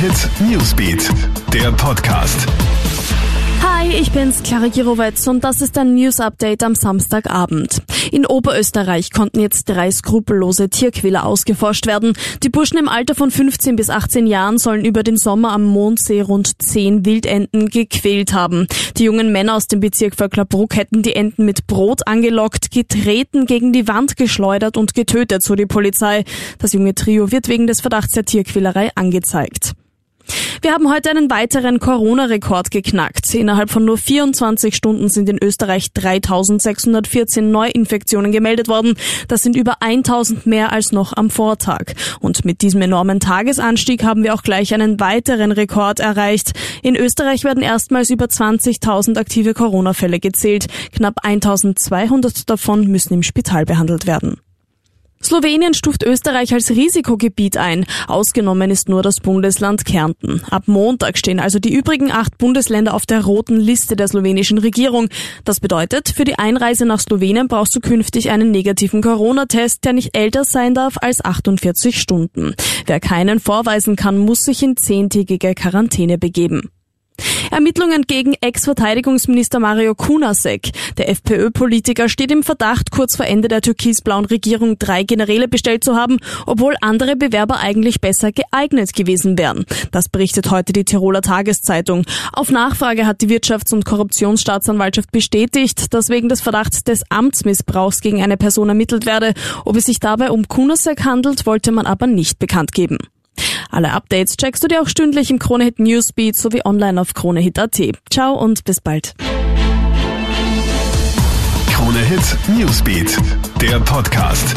Hit Newsbeat, der Podcast. Hi, ich bin's, Clara Girovetz und das ist ein News Update am Samstagabend. In Oberösterreich konnten jetzt drei skrupellose Tierquäler ausgeforscht werden. Die Burschen im Alter von 15 bis 18 Jahren sollen über den Sommer am Mondsee rund 10 Wildenten gequält haben. Die jungen Männer aus dem Bezirk Vöcklerbruck hätten die Enten mit Brot angelockt, getreten, gegen die Wand geschleudert und getötet, so die Polizei. Das junge Trio wird wegen des Verdachts der Tierquälerei angezeigt. Wir haben heute einen weiteren Corona-Rekord geknackt. Innerhalb von nur 24 Stunden sind in Österreich 3614 Neuinfektionen gemeldet worden. Das sind über 1000 mehr als noch am Vortag. Und mit diesem enormen Tagesanstieg haben wir auch gleich einen weiteren Rekord erreicht. In Österreich werden erstmals über 20.000 aktive Corona-Fälle gezählt. Knapp 1200 davon müssen im Spital behandelt werden. Slowenien stuft Österreich als Risikogebiet ein. Ausgenommen ist nur das Bundesland Kärnten. Ab Montag stehen also die übrigen acht Bundesländer auf der roten Liste der slowenischen Regierung. Das bedeutet, für die Einreise nach Slowenien brauchst du künftig einen negativen Corona-Test, der nicht älter sein darf als 48 Stunden. Wer keinen vorweisen kann, muss sich in zehntägige Quarantäne begeben. Ermittlungen gegen Ex-Verteidigungsminister Mario Kunasek. Der FPÖ-Politiker steht im Verdacht, kurz vor Ende der türkisblauen Regierung drei Generäle bestellt zu haben, obwohl andere Bewerber eigentlich besser geeignet gewesen wären. Das berichtet heute die Tiroler Tageszeitung. Auf Nachfrage hat die Wirtschafts- und Korruptionsstaatsanwaltschaft bestätigt, dass wegen des Verdachts des Amtsmissbrauchs gegen eine Person ermittelt werde. Ob es sich dabei um Kunasek handelt, wollte man aber nicht bekannt geben. Alle Updates checkst du dir auch stündlich im Kronehit Newsbeat sowie online auf kronehit.at. Ciao und bis bald. Kronehit Newsbeat, der Podcast.